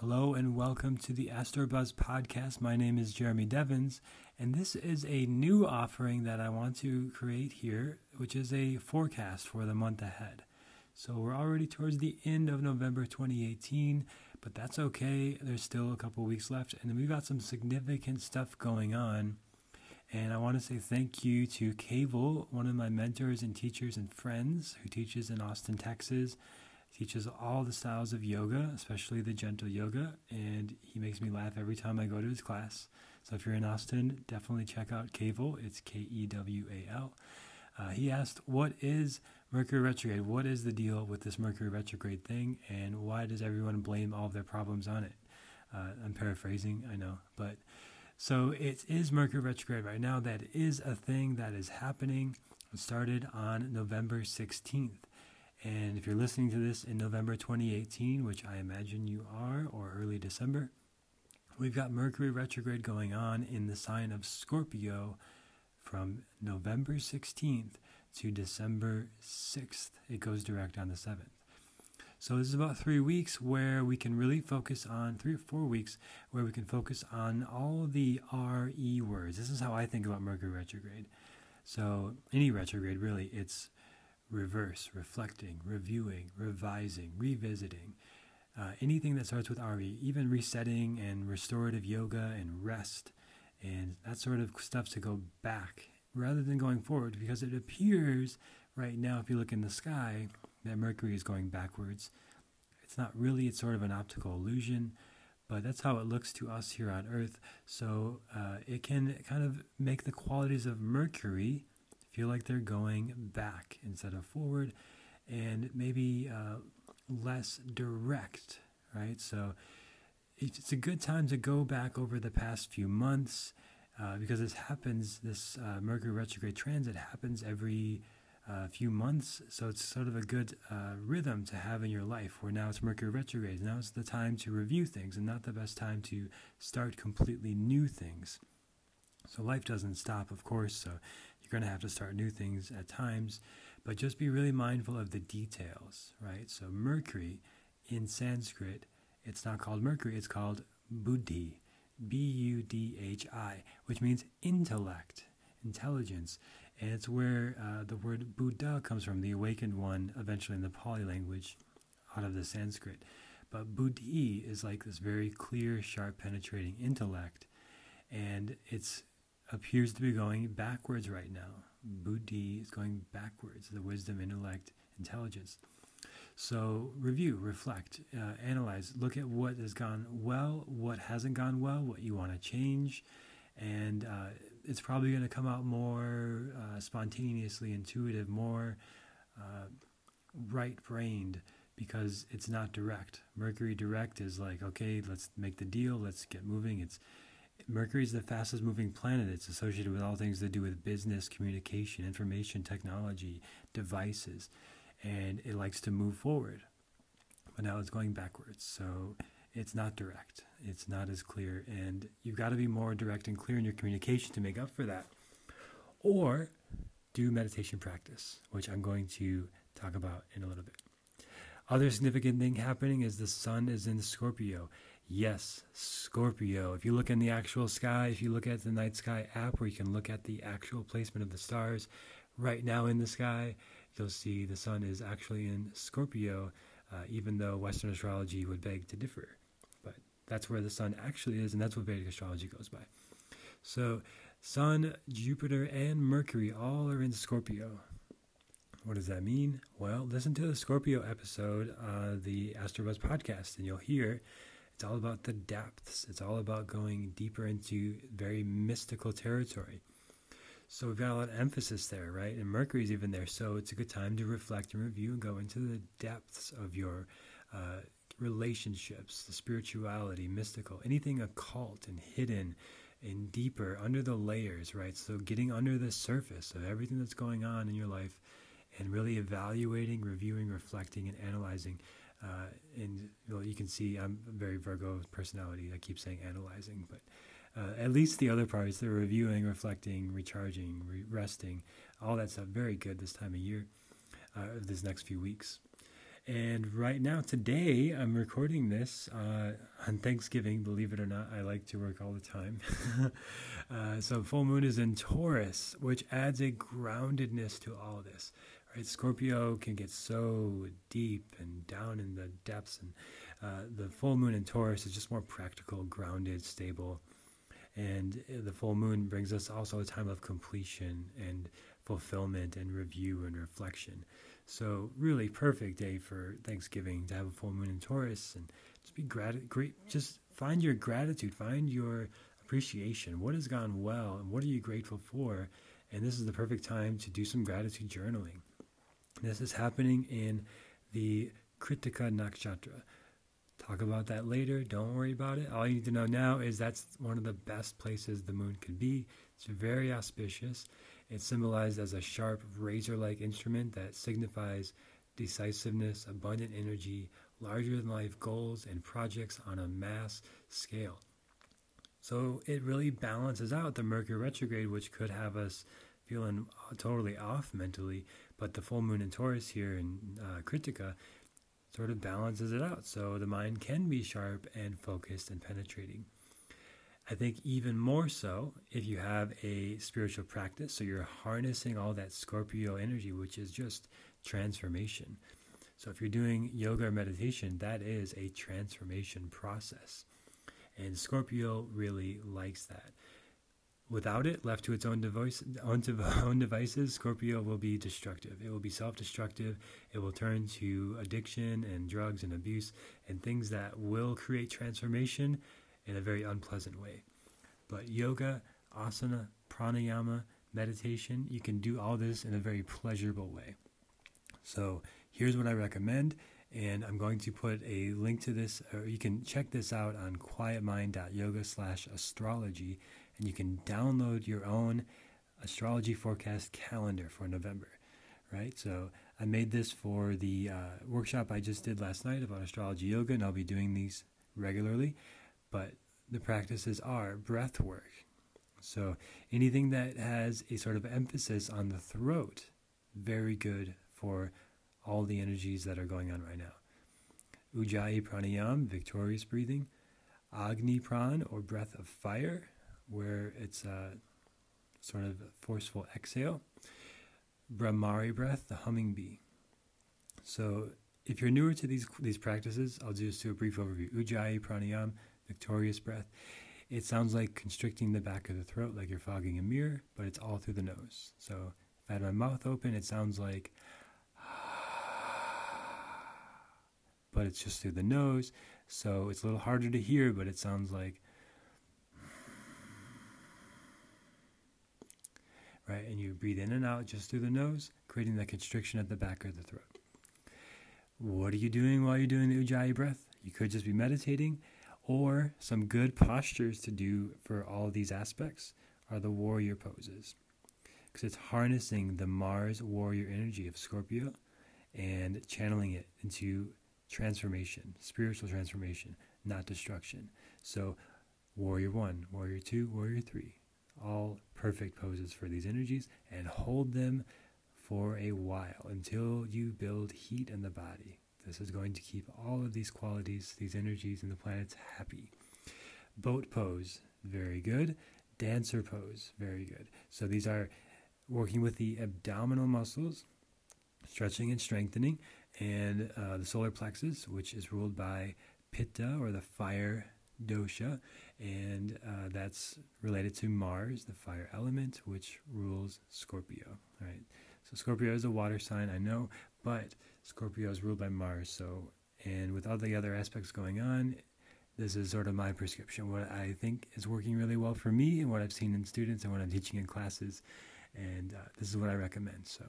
Hello and welcome to the Astrobuzz podcast. My name is Jeremy Devins, and this is a new offering that I want to create here, which is a forecast for the month ahead. So we're already towards the end of November 2018, but that's okay. There's still a couple weeks left, and we've got some significant stuff going on. And I want to say thank you to Kewal, one of my mentors and teachers and friends who teaches in Austin, Texas teaches all the styles of yoga, especially the gentle yoga, and he makes me laugh every time I go to his class. So if you're in Austin, definitely check out Kewal. It's K E W A L. Uh, he asked, What is Mercury retrograde? What is the deal with this Mercury retrograde thing, and why does everyone blame all of their problems on it? Uh, I'm paraphrasing, I know, but so it is Mercury retrograde right now. That is a thing that is happening. It started on November 16th. And if you're listening to this in November 2018, which I imagine you are, or early December, we've got Mercury retrograde going on in the sign of Scorpio from November 16th to December 6th. It goes direct on the 7th. So this is about three weeks where we can really focus on three or four weeks where we can focus on all the RE words. This is how I think about Mercury retrograde. So any retrograde really, it's reverse, reflecting, reviewing, revising, revisiting. Uh, anything that starts with RE, even resetting and restorative yoga and rest and that sort of stuff to go back rather than going forward because it appears right now, if you look in the sky, that Mercury is going backwards. It's not really, it's sort of an optical illusion, but that's how it looks to us here on Earth. So uh, it can kind of make the qualities of Mercury feel like they're going back instead of forward and maybe uh, less direct, right? So it's a good time to go back over the past few months uh, because this happens, this uh, Mercury retrograde transit happens every uh, few months. So it's sort of a good uh, rhythm to have in your life where now it's Mercury retrograde. Now it's the time to review things and not the best time to start completely new things. So life doesn't stop, of course. So you're going to have to start new things at times, but just be really mindful of the details, right? So, Mercury in Sanskrit, it's not called Mercury, it's called Buddhi, B U D H I, which means intellect, intelligence. And it's where uh, the word Buddha comes from, the awakened one, eventually in the Pali language, out of the Sanskrit. But Buddhi is like this very clear, sharp, penetrating intellect. And it's appears to be going backwards right now. Buddhi is going backwards, the wisdom, intellect, intelligence. So review, reflect, uh, analyze, look at what has gone well, what hasn't gone well, what you want to change, and uh, it's probably going to come out more uh, spontaneously intuitive, more uh, right-brained because it's not direct. Mercury direct is like, okay, let's make the deal, let's get moving. It's Mercury is the fastest moving planet. It's associated with all things to do with business, communication, information technology, devices, and it likes to move forward. But now it's going backwards. So it's not direct. It's not as clear. And you've got to be more direct and clear in your communication to make up for that. Or do meditation practice, which I'm going to talk about in a little bit. Other significant thing happening is the sun is in Scorpio. Yes, Scorpio. If you look in the actual sky, if you look at the night sky app where you can look at the actual placement of the stars right now in the sky, you'll see the sun is actually in Scorpio, uh, even though Western astrology would beg to differ. But that's where the sun actually is, and that's what Vedic astrology goes by. So, Sun, Jupiter, and Mercury all are in Scorpio. What does that mean? Well, listen to the Scorpio episode, uh, the Astrobuzz podcast, and you'll hear it's all about the depths. It's all about going deeper into very mystical territory. So we've got a lot of emphasis there, right? And Mercury's even there. So it's a good time to reflect and review and go into the depths of your uh, relationships, the spirituality, mystical, anything occult and hidden and deeper under the layers, right? So getting under the surface of everything that's going on in your life and really evaluating, reviewing, reflecting, and analyzing uh, and well, you can see I'm a very Virgo personality. I keep saying analyzing, but uh, at least the other parts, the reviewing, reflecting, recharging, re- resting, all that stuff, very good this time of year, uh, this next few weeks. And right now, today, I'm recording this uh, on Thanksgiving. Believe it or not, I like to work all the time. uh, so, full moon is in Taurus, which adds a groundedness to all this. Right, Scorpio can get so deep and down in the depths, and uh, the full moon in Taurus is just more practical, grounded, stable. And uh, the full moon brings us also a time of completion and fulfillment and review and reflection. So really perfect day for Thanksgiving to have a full moon in Taurus and just be grat- great. Just find your gratitude, find your appreciation. What has gone well and what are you grateful for? And this is the perfect time to do some gratitude journaling. This is happening in the Kritika Nakshatra. Talk about that later. Don't worry about it. All you need to know now is that's one of the best places the moon could be. It's very auspicious. It's symbolized as a sharp, razor like instrument that signifies decisiveness, abundant energy, larger than life goals, and projects on a mass scale. So it really balances out the Mercury retrograde, which could have us feeling totally off mentally. But the full moon in Taurus here in uh, Kritika sort of balances it out. So the mind can be sharp and focused and penetrating. I think even more so if you have a spiritual practice. So you're harnessing all that Scorpio energy, which is just transformation. So if you're doing yoga or meditation, that is a transformation process. And Scorpio really likes that. Without it, left to its own, device, own, own devices, Scorpio will be destructive. It will be self destructive. It will turn to addiction and drugs and abuse and things that will create transformation in a very unpleasant way. But yoga, asana, pranayama, meditation, you can do all this in a very pleasurable way. So here's what I recommend, and I'm going to put a link to this, or you can check this out on quietmind.yoga slash astrology, and you can download your own astrology forecast calendar for November, right? So I made this for the uh, workshop I just did last night about astrology yoga, and I'll be doing these regularly but the practices are breath work. So anything that has a sort of emphasis on the throat, very good for all the energies that are going on right now. Ujjayi pranayam, victorious breathing. Agni pran, or breath of fire, where it's a sort of forceful exhale. Bhramari breath, the humming bee. So if you're newer to these these practices, I'll just do a brief overview. Ujjayi pranayam, victorious breath. It sounds like constricting the back of the throat, like you're fogging a mirror, but it's all through the nose. So if I had my mouth open, it sounds like, but it's just through the nose. So it's a little harder to hear, but it sounds like, right? And you breathe in and out just through the nose, creating that constriction at the back of the throat. What are you doing while you're doing the Ujjayi breath? You could just be meditating or some good postures to do for all these aspects are the warrior poses. Because it's harnessing the Mars warrior energy of Scorpio and channeling it into transformation, spiritual transformation, not destruction. So, warrior one, warrior two, warrior three, all perfect poses for these energies and hold them for a while until you build heat in the body. This is going to keep all of these qualities, these energies, and the planets happy. Boat pose, very good. Dancer pose, very good. So these are working with the abdominal muscles, stretching and strengthening, and uh, the solar plexus, which is ruled by Pitta or the fire dosha, and uh, that's related to Mars, the fire element, which rules Scorpio. Right. So Scorpio is a water sign, I know, but Scorpio is ruled by Mars. So, and with all the other aspects going on, this is sort of my prescription. What I think is working really well for me, and what I've seen in students, and what I'm teaching in classes, and uh, this is what I recommend. So,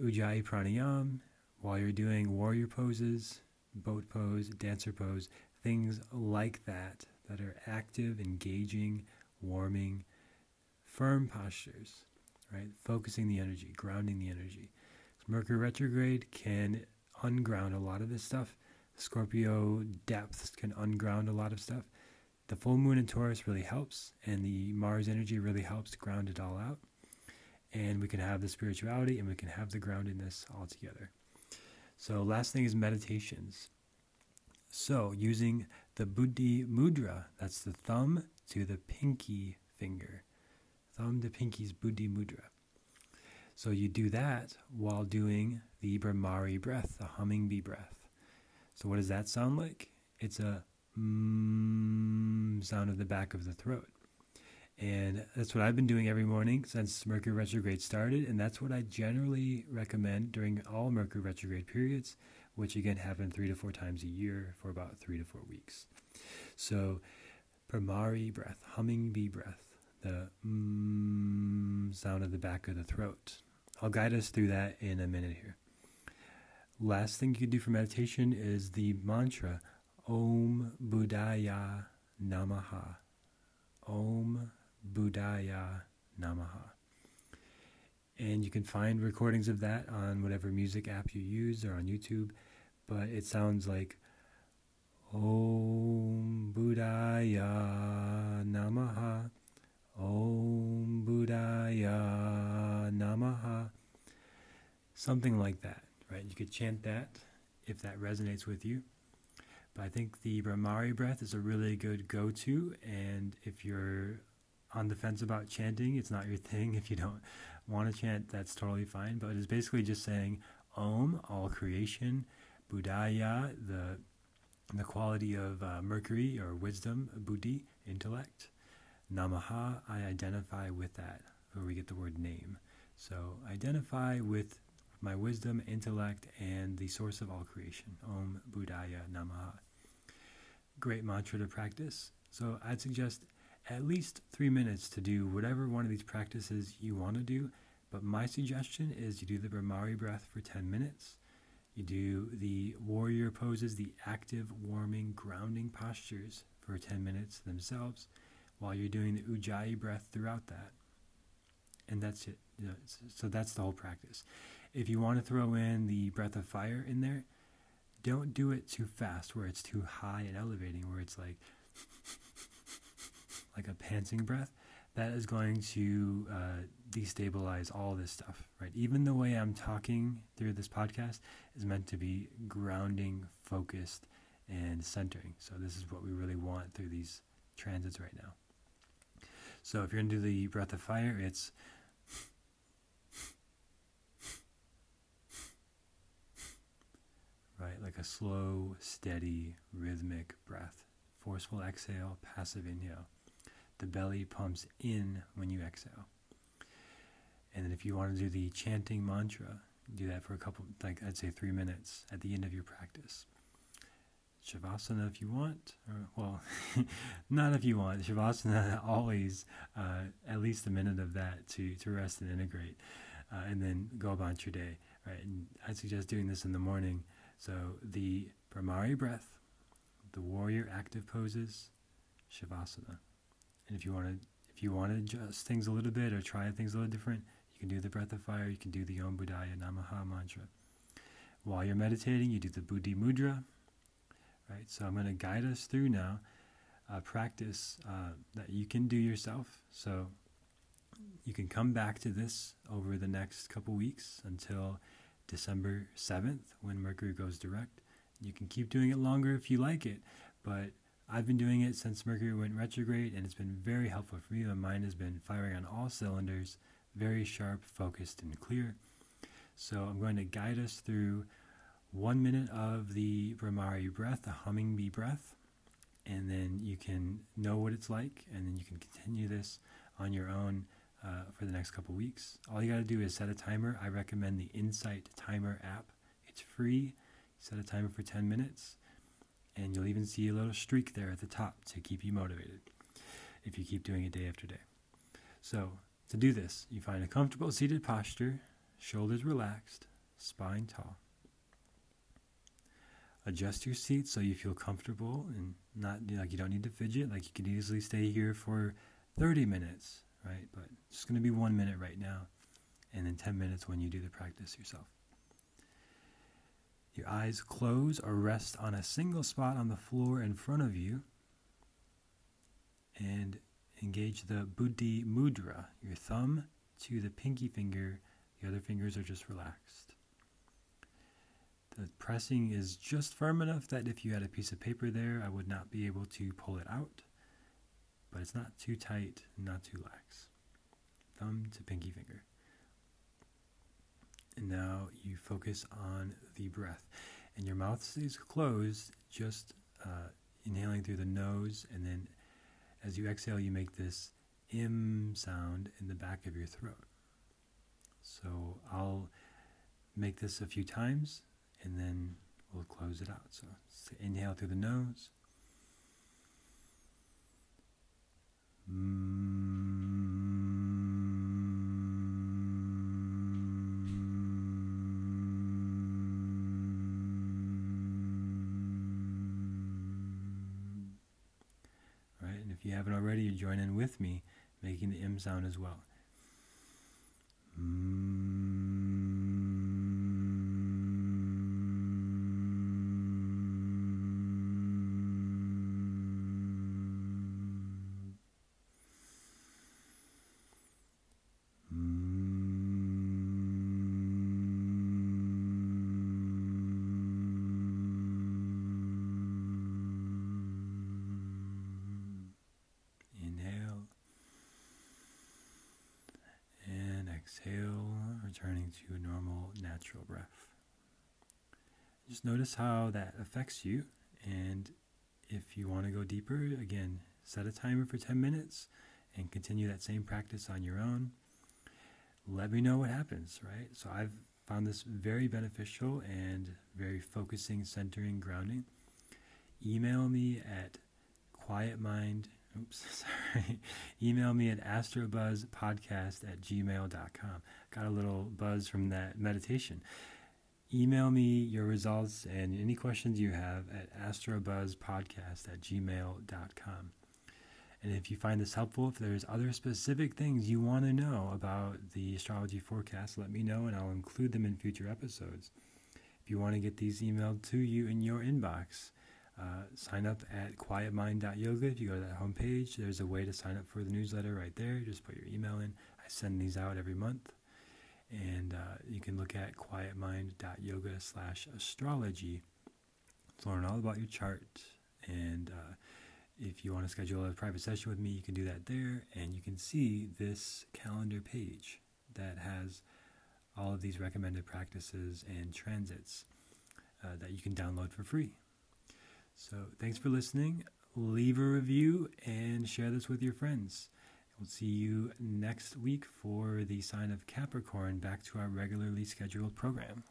Ujjayi Pranayam, while you're doing warrior poses, boat pose, dancer pose, things like that that are active, engaging, warming, firm postures right? Focusing the energy, grounding the energy. Mercury retrograde can unground a lot of this stuff. Scorpio depths can unground a lot of stuff. The full moon in Taurus really helps, and the Mars energy really helps ground it all out. And we can have the spirituality and we can have the groundedness all together. So, last thing is meditations. So, using the Buddhi Mudra, that's the thumb to the pinky finger. Thumb to pinky's Buddhi Mudra. So, you do that while doing the Bhramari breath, the humming bee breath. So, what does that sound like? It's a mm sound of the back of the throat. And that's what I've been doing every morning since Mercury retrograde started. And that's what I generally recommend during all Mercury retrograde periods, which again happen three to four times a year for about three to four weeks. So, Bhramari breath, humming bee breath, the mm sound of the back of the throat. I'll guide us through that in a minute here. Last thing you can do for meditation is the mantra Om Buddhaya Namaha. Om Buddhaya Namaha. And you can find recordings of that on whatever music app you use or on YouTube, but it sounds like Om Buddhaya Namaha. Om Buddhaya Namaha. Something like that, right? You could chant that if that resonates with you. But I think the Bhramari breath is a really good go to. And if you're on the fence about chanting, it's not your thing. If you don't want to chant, that's totally fine. But it's basically just saying Om, all creation, Buddhaya, the the quality of uh, Mercury or wisdom, Buddhi, intellect. Namaha, I identify with that, where we get the word name. So identify with my wisdom, intellect, and the source of all creation. Om Buddhaya Namaha. Great mantra to practice. So I'd suggest at least three minutes to do whatever one of these practices you want to do. But my suggestion is you do the Bhramari breath for 10 minutes. You do the warrior poses, the active, warming, grounding postures for 10 minutes themselves while you're doing the Ujjayi breath throughout that. And that's it. So that's the whole practice. If you want to throw in the breath of fire in there, don't do it too fast where it's too high and elevating, where it's like like a panting breath, that is going to uh, destabilize all this stuff, right? Even the way I'm talking through this podcast is meant to be grounding, focused, and centering. So, this is what we really want through these transits right now. So, if you're into the breath of fire, it's right, like a slow, steady, rhythmic breath. Forceful exhale, passive inhale the belly pumps in when you exhale. And then if you want to do the chanting mantra, do that for a couple, like I'd say three minutes at the end of your practice. Shavasana if you want, or well, not if you want. Shavasana always uh, at least a minute of that to to rest and integrate, uh, and then go about your day. Right, and I suggest doing this in the morning. So the Bhramari breath, the warrior active poses, Shavasana. And if you want to, if you want to adjust things a little bit or try things a little different, you can do the breath of fire. You can do the Om Buddhaya Namaha mantra. While you're meditating, you do the Buddhi Mudra. Right. So I'm going to guide us through now a practice uh, that you can do yourself. So you can come back to this over the next couple weeks until December 7th when Mercury goes direct. You can keep doing it longer if you like it, but I've been doing it since Mercury went retrograde, and it's been very helpful for me. My mind has been firing on all cylinders, very sharp, focused, and clear. So I'm going to guide us through one minute of the Bhramari breath, the humming bee breath, and then you can know what it's like, and then you can continue this on your own uh, for the next couple weeks. All you got to do is set a timer. I recommend the Insight Timer app. It's free. Set a timer for 10 minutes and you'll even see a little streak there at the top to keep you motivated if you keep doing it day after day. So, to do this, you find a comfortable seated posture, shoulders relaxed, spine tall. Adjust your seat so you feel comfortable and not like you don't need to fidget, like you could easily stay here for 30 minutes, right? But it's going to be one minute right now, and then 10 minutes when you do the practice yourself. Your eyes close or rest on a single spot on the floor in front of you. And engage the Buddhi Mudra, your thumb to the pinky finger. The other fingers are just relaxed. The pressing is just firm enough that if you had a piece of paper there, I would not be able to pull it out. But it's not too tight, not too lax. Thumb to pinky finger. And now you focus on the breath. And your mouth stays closed, just uh, inhaling through the nose. And then as you exhale, you make this M sound in the back of your throat. So I'll make this a few times and then we'll close it out. So inhale through the nose. Right, and if you haven't already, join in with me, making the M sound as well. Inhale and exhale, returning to a normal natural breath. Just notice how that affects you, and if you want to go deeper, again, set a timer for 10 minutes and continue that same practice on your own. Let me know what happens, right? So I've found this very beneficial and very focusing, centering, grounding. Email me at quietmind oops, sorry. Email me at astrobuzzpodcast at gmail.com. Got a little buzz from that meditation. Email me your results and any questions you have at astrobuzzpodcast at gmail.com. And if you find this helpful, if there's other specific things you want to know about the astrology forecast, let me know and I'll include them in future episodes. If you want to get these emailed to you in your inbox, uh, sign up at quietmind.yoga. If you go to that homepage, there's a way to sign up for the newsletter right there. Just put your email in. I send these out every month. And uh, you can look at quietmind.yoga slash astrology to learn all about your chart. And uh, if you want to schedule a private session with me, you can do that there. And you can see this calendar page that has all of these recommended practices and transits uh, that you can download for free. So thanks for listening. Leave a review and share this with your friends. We'll see you next week for the sign of Capricorn back to our regularly scheduled program.